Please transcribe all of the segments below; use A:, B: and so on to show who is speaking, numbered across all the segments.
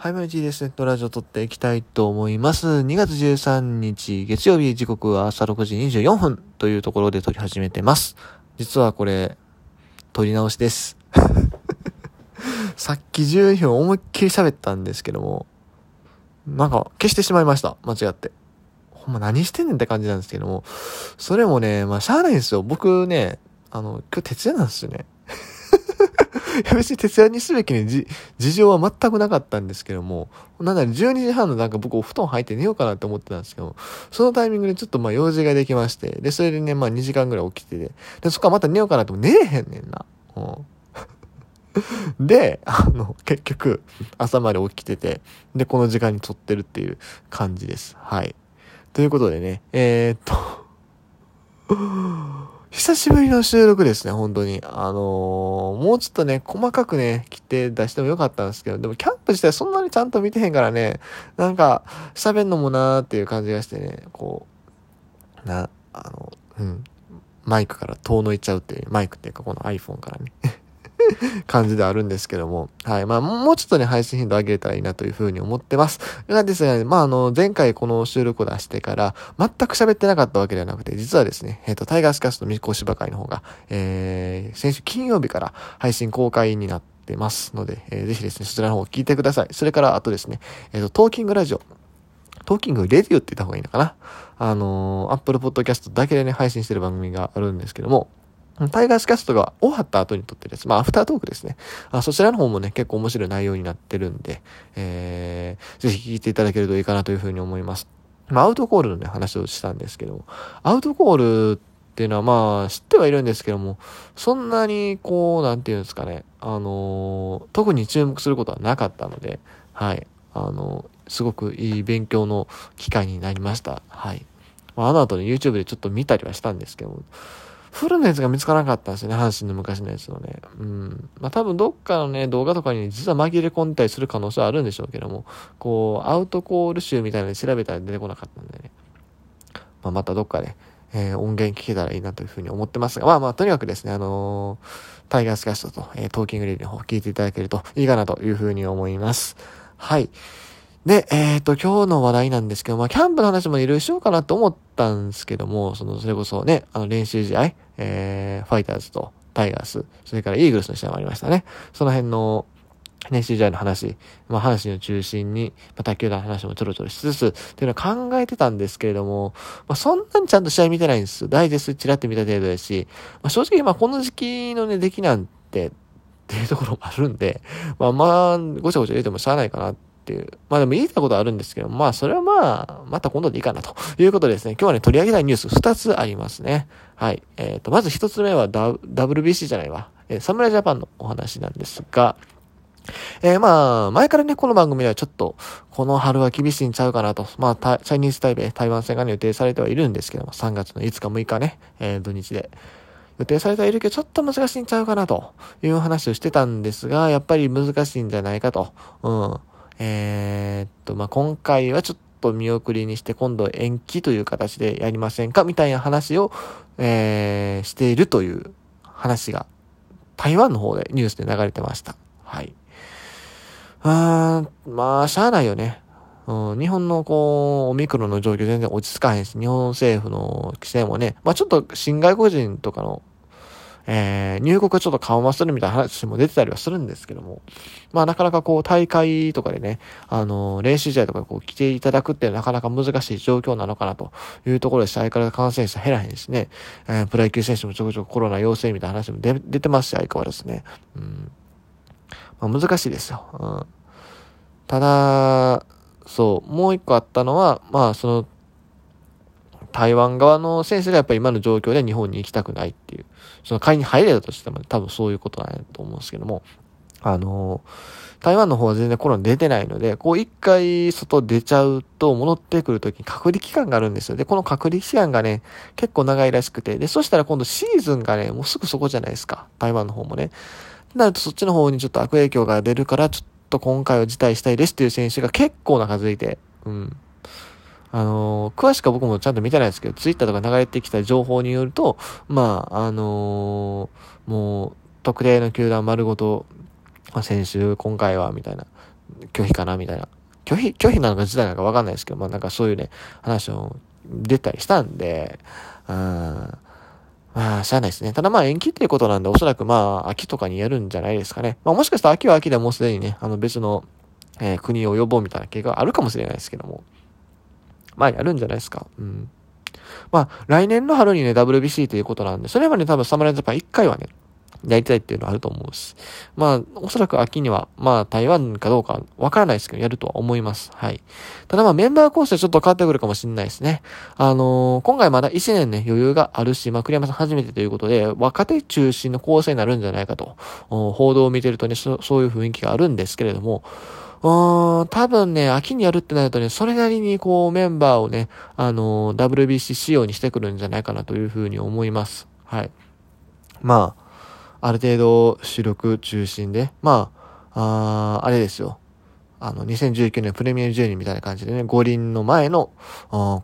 A: はい、マイチーです。ネットラジオ撮っていきたいと思います。2月13日月曜日時刻は朝6時24分というところで撮り始めてます。実はこれ、撮り直しです。さっき12分思いっきり喋ったんですけども、なんか消してしまいました。間違って。ほんま何してんねんって感じなんですけども、それもね、まあしゃあないんですよ。僕ね、あの、今日徹夜なんですよね。や別に徹夜にすべきね、じ、事情は全くなかったんですけども、なんなら12時半のなんか僕お布団入って寝ようかなって思ってたんですけども、そのタイミングでちょっとまあ用事ができまして、で、それでね、まあ2時間ぐらい起きてて、で、そこからまた寝ようかなっても寝れへんねんな。うん。で、あの、結局、朝まで起きてて、で、この時間に撮ってるっていう感じです。はい。ということでね、えー、っと、久しぶりの収録ですね、本当に。あのー、もうちょっとね、細かくね、切って出してもよかったんですけど、でもキャンプ自体そんなにちゃんと見てへんからね、なんか、喋んのもなーっていう感じがしてね、こう、な、あの、うん、マイクから遠のいちゃうっていう、マイクっていうかこの iPhone からね。感じであるんですけども。はい。まあ、もうちょっとね、配信頻度上げれたらいいなというふうに思ってます。がですね、まあ、あの、前回この収録を出してから、全く喋ってなかったわけではなくて、実はですね、えっ、と、タイガースキャスト未公芝会の方が、えー、先週金曜日から配信公開になってますので、えー、ぜひですね、そちらの方を聞いてください。それから、あとですね、えっ、と、トーキングラジオ。トーキングレディオって言った方がいいのかなあのー、Apple Podcast だけでね、配信してる番組があるんですけども、タイガースキャストが終わった後に録ってるやつ。まあ、アフタートークですね。あそちらの方もね、結構面白い内容になってるんで、えー、ぜひ聞いていただけるといいかなというふうに思います。まあ、アウトコールのね、話をしたんですけども、アウトコールっていうのはまあ、知ってはいるんですけども、そんなにこう、なんていうんですかね、あのー、特に注目することはなかったので、はい、あのー、すごくいい勉強の機会になりました。はい。まあ、あの後ね、YouTube でちょっと見たりはしたんですけども、フルのやつが見つからなかったんですよね、阪神の昔のやつのね。うん。まあ多分どっかのね、動画とかに実は紛れ込んだりする可能性はあるんでしょうけども、こう、アウトコール集みたいなので調べたら出てこなかったんでね。まあまたどっかで、えー、音源聞けたらいいなというふうに思ってますが、まあまあとにかくですね、あのー、タイガースキャストと、えー、トーキングレディオの方聞いていただけるといいかなというふうに思います。はい。で、えっ、ー、と、今日の話題なんですけど、まあ、キャンプの話もいろいろしようかなと思ったんですけども、その、それこそね、あの、練習試合、えー、ファイターズとタイガース、それからイーグルスの試合もありましたね。その辺の、練習試合の話、まあ、阪神を中心に、まあ、他球団の話もちょろちょろしつつ、っていうのは考えてたんですけれども、まあ、そんなにちゃんと試合見てないんですダイジェスチラって見た程度ですし、まあ、正直、まあ、この時期のね、出来なんて、っていうところもあるんで、まあまあ、ごちゃごちゃ入れてもしゃあないかなっていう。まあでも言いたことあるんですけど、まあそれはまあ、また今度でいいかなということでですね、今日はね、取り上げたいニュース2つありますね。はい。えっ、ー、と、まず1つ目は WBC じゃないわ。えー、サムライジャパンのお話なんですが、えー、まあ、前からね、この番組ではちょっと、この春は厳しいんちゃうかなと、まあ、チャイニーズ台北、台湾戦が、ね、予定されてはいるんですけども、3月の5日6日ね、えー、土日で。予定されてはいるけど、ちょっと難しいんちゃうかなという話をしてたんですが、やっぱり難しいんじゃないかと。うん。えー、っと、まあ、今回はちょっと見送りにして、今度延期という形でやりませんかみたいな話を、えー、しているという話が、台湾の方でニュースで流れてました。はい。うーん、まあ、しゃあないよね。うん、日本のこう、オミクロンの状況全然落ち着かへんし、日本政府の規制もね、まあちょっと新外国人とかのえー、入国ちょっと緩和するみたいな話も出てたりはするんですけども、まあなかなかこう大会とかでね、あのー、練習試合とかこう来ていただくってなかなか難しい状況なのかなというところでし、相変わらず感染者減らへんしね、えー、プロ野球選手もちょこちょこコロナ陽性みたいな話も出出てますし、相変わらずね。うん。まあ難しいですよ。うん。ただ、そう、もう一個あったのは、まあその、台湾側の選手がやっぱり今の状況で日本に行きたくないっていう、その会に入れたとしても、多分そういうことなんやと思うんですけども、あの、台湾の方は全然コロナ出てないので、こう一回外出ちゃうと戻ってくるときに隔離期間があるんですよ。で、この隔離期間がね、結構長いらしくて、で、そしたら今度シーズンがね、もうすぐそこじゃないですか。台湾の方もね。なるとそっちの方にちょっと悪影響が出るから、ちょっと今回は辞退したいですっていう選手が結構な数いて、うん。あのー、詳しくは僕もちゃんと見てないですけど、ツイッターとか流れてきた情報によると、まあ、あのー、もう、特定の球団丸ごと、先週、今回は、みたいな、拒否かなみたいな。拒否、拒否なのか自体なのかわかんないですけど、まあなんかそういうね、話を出たりしたんで、うん、まあ、しゃあないですね。ただまあ延期っていうことなんで、おそらくまあ、秋とかにやるんじゃないですかね。まあもしかしたら秋は秋でもうすでにね、あの別の、えー、国を呼ぼうみたいな計画があるかもしれないですけども。まあやるんじゃないですか。うん。まあ、来年の春にね、WBC ということなんで、それまで多分侍ジャパン1回はね、やりたいっていうのはあると思うし。まあ、おそらく秋には、まあ、台湾かどうかわからないですけど、やるとは思います。はい。ただまあ、メンバー構成ちょっと変わってくるかもしれないですね。あのー、今回まだ1年ね、余裕があるし、まあ、栗山さん初めてということで、若手中心の構成になるんじゃないかと、報道を見てるとねそ、そういう雰囲気があるんですけれども、うん、多分ね、秋にやるってなるとね、それなりにこうメンバーをね、あの、WBC 仕様にしてくるんじゃないかなというふうに思います。はい。まあ、ある程度主力中心で、まあ、ああれですよ。あの、2019年プレミアム12みたいな感じでね、五輪の前の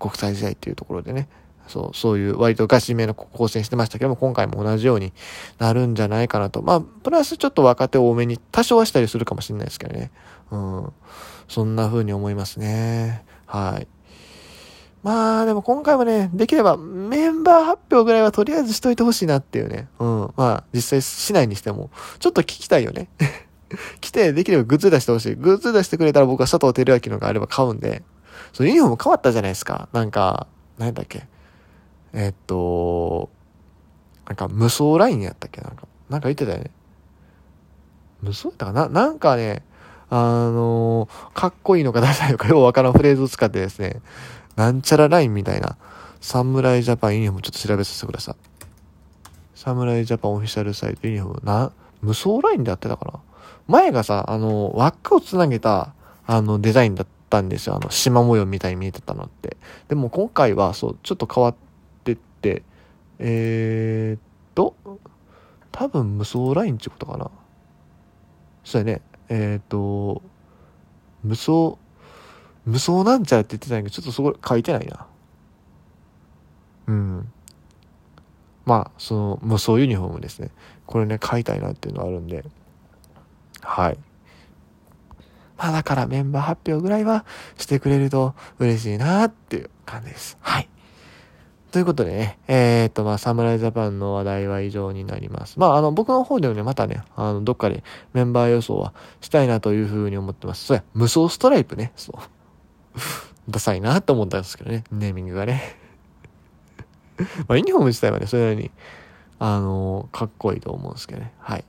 A: 国際試合っていうところでね、そう、そういう割とガチめの構成してましたけども、今回も同じようになるんじゃないかなと。まあ、プラスちょっと若手多めに多少はしたりするかもしれないですけどね。うん。そんな風に思いますね。はい。まあでも今回もね、できればメンバー発表ぐらいはとりあえずしといてほしいなっていうね。うん。まあ実際しないにしても、ちょっと聞きたいよね。来て、できればグッズ出してほしい。グッズ出してくれたら僕は佐藤輝明のがあれば買うんで。そのユニフォーム変わったじゃないですか。なんか、何だっけ。えっと、なんか無双ラインやったっけ？なんか、なんか言ってたよね。無双やったかな？なんかね、あの、かっこいいのかダサいのかようわからんフレーズを使ってですね、なんちゃらラインみたいな、サムライジャパンユニフォームちょっと調べさせてください。サムライジャパンオフィシャルサイトユニフォーム、な、無双ラインでやってたかな？前がさ、あの、輪っかをつなげた、あの、デザインだったんですよ。あの、縞模様みたいに見えてたのって。でも今回は、そう、ちょっと変わっ、えー、っと、多分無双ラインってことかな。そうやね。えー、っと、無双、無双なんちゃらって言ってたんやけど、ちょっとそこ書いてないな。うん。まあ、その、無双ユニフォームですね。これね、買いたいなっていうのがあるんで。はい。まあだからメンバー発表ぐらいはしてくれると嬉しいなっていう感じです。はい。ということでね、えー、っと、まあ、侍ジャパンの話題は以上になります。まあ、あの、僕の方でもね、またね、あの、どっかでメンバー予想はしたいなというふうに思ってます。そうや、無双ストライプね、そう。ダサいなと思ったんですけどね、ネーミングがね。まあ、ユニフォーム自体はね、それなりに、あの、かっこいいと思うんですけどね。はい。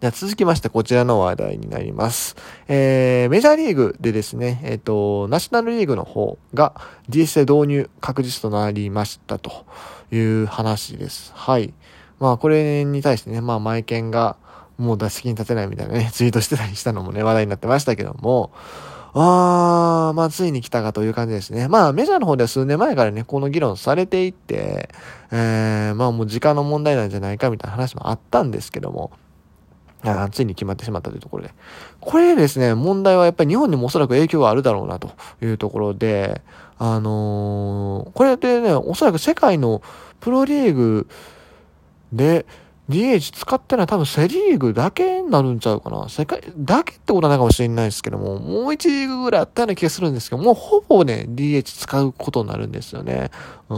A: じゃ続きましてこちらの話題になります。えー、メジャーリーグでですね、えっ、ー、と、ナショナルリーグの方が DS で導入確実となりましたという話です。はい。まあこれに対してね、まあマイケンがもう打席に立てないみたいなね、ツイートしてたりしたのもね、話題になってましたけども、あー、まあついに来たかという感じですね。まあメジャーの方では数年前からね、この議論されていって、えー、まあもう時間の問題なんじゃないかみたいな話もあったんですけども、あついに決まってしまったというところで。これですね、問題はやっぱり日本にもおそらく影響があるだろうなというところで、あのー、これでね、おそらく世界のプロリーグで DH 使ってない多分セリーグだけになるんちゃうかな。世界、だけってことはないかもしれないですけども、もう1リーグぐらいあったような気がするんですけども、うほぼね、DH 使うことになるんですよね。うん。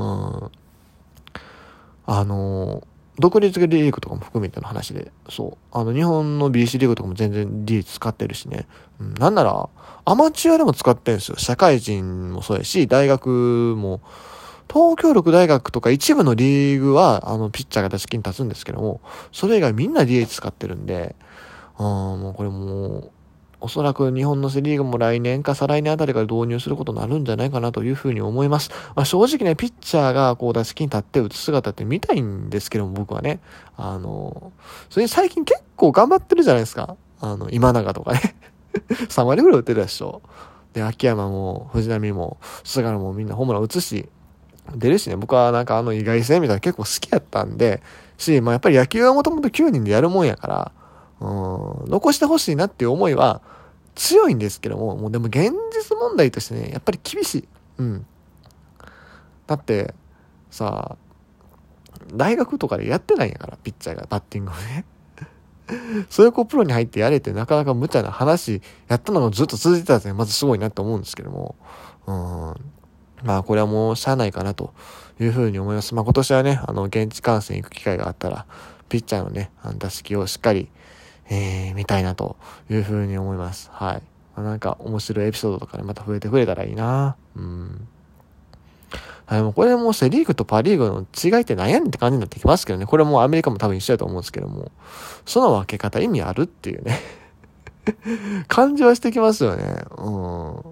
A: あのー独立リーグとかも含めての話で、そう。あの、日本の BC リーグとかも全然 D 使ってるしね。うん、なんなら、アマチュアでも使ってるんですよ。社会人もそうやし、大学も、東京六大学とか一部のリーグは、あの、ピッチャーが打席に立つんですけども、それ以外みんな DH 使ってるんで、あもうこれもう、おそらく日本のセリーグも来年か再来年あたりから導入することになるんじゃないかなというふうに思います。まあ、正直ね、ピッチャーがこう打席に立って打つ姿って見たいんですけども、僕はね。あの、それ最近結構頑張ってるじゃないですか。あの、今永とかね。3割ぐらい打ってるでしょ。で、秋山も藤波も菅野もみんなホームラン打つし、出るしね、僕はなんかあの意外性みたいな結構好きやったんで、し、まあやっぱり野球はもともと9人でやるもんやから、うん、残してほしいなっていう思いは強いんですけども、もうでも現実問題としてね、やっぱり厳しい。うん。だって、さ大学とかでやってないんやから、ピッチャーがバッティングをね。それこうプロに入ってやれてなかなか無茶な話やったのがずっと続いてたんですね。まずすごいなって思うんですけども。うん。まあこれはもうしゃあないかなというふうに思います。まあ今年はね、あの現地観戦行く機会があったら、ピッチャーのね、あの打席をしっかり、えー、見たいなというふうに思います。はい。まあ、なんか面白いエピソードとかね、また増えてくれたらいいな。うん。はい、もうこれもセリーグとパリーグの違いって何やねんって感じになってきますけどね。これもアメリカも多分一緒だと思うんですけども、その分け方意味あるっていうね感じはしてきますよね。うん。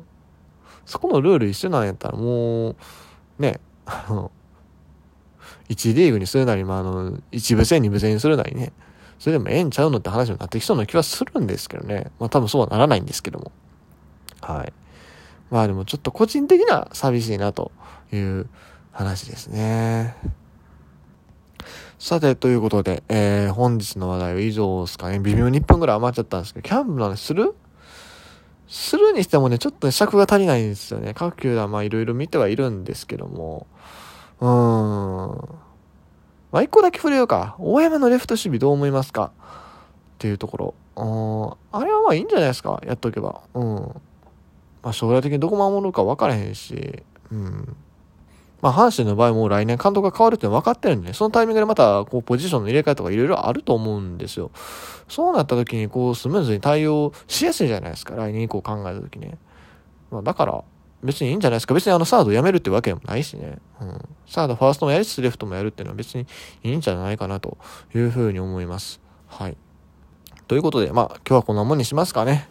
A: そこのルール一緒なんやったらもう、ね、あの、1リーグにするなり、まあ、あの、1部戦、2部戦にするなりね、それでもええんちゃうのって話になってきそうな気はするんですけどね。まあ多分そうはならないんですけども。はい。まあでもちょっと個人的な寂しいなという話ですね。さて、ということで、えー、本日の話題は以上ですかね。微妙に1分ぐらい余っちゃったんですけど、キャンプの話する？するにしてもね、ちょっとね、尺が足りないんですよね。各球団まあいろいろ見てはいるんですけども。うーん。まあ一個だけ触れようか。大山のレフト守備どう思いますか？っていうところ。うん。あれはまあいいんじゃないですか？やっとけば。うん。まあ、将来的にどこ守るか分からへんし、うん。まあ、阪神の場合も来年監督が変わるって分かってるんで、ね、そのタイミングでまた、こう、ポジションの入れ替えとかいろいろあると思うんですよ。そうなった時に、こう、スムーズに対応しやすいじゃないですか、来年以降考えた時ね。まあ、だから、別にいいんじゃないですか。別にあの、サード辞めるってわけでもないしね。うん。サード、ファーストもやりつつ、レフトもやるっていうのは別にいいんじゃないかなというふうに思います。はい。ということで、まあ、今日はこんなもんにしますかね。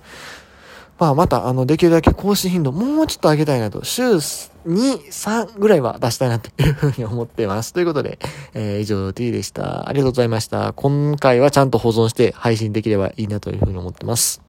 A: まあまた、あの、できるだけ更新頻度もうちょっと上げたいなと、週2、3ぐらいは出したいなというふうに思ってます。ということで、えー、以上 T でした。ありがとうございました。今回はちゃんと保存して配信できればいいなというふうに思ってます。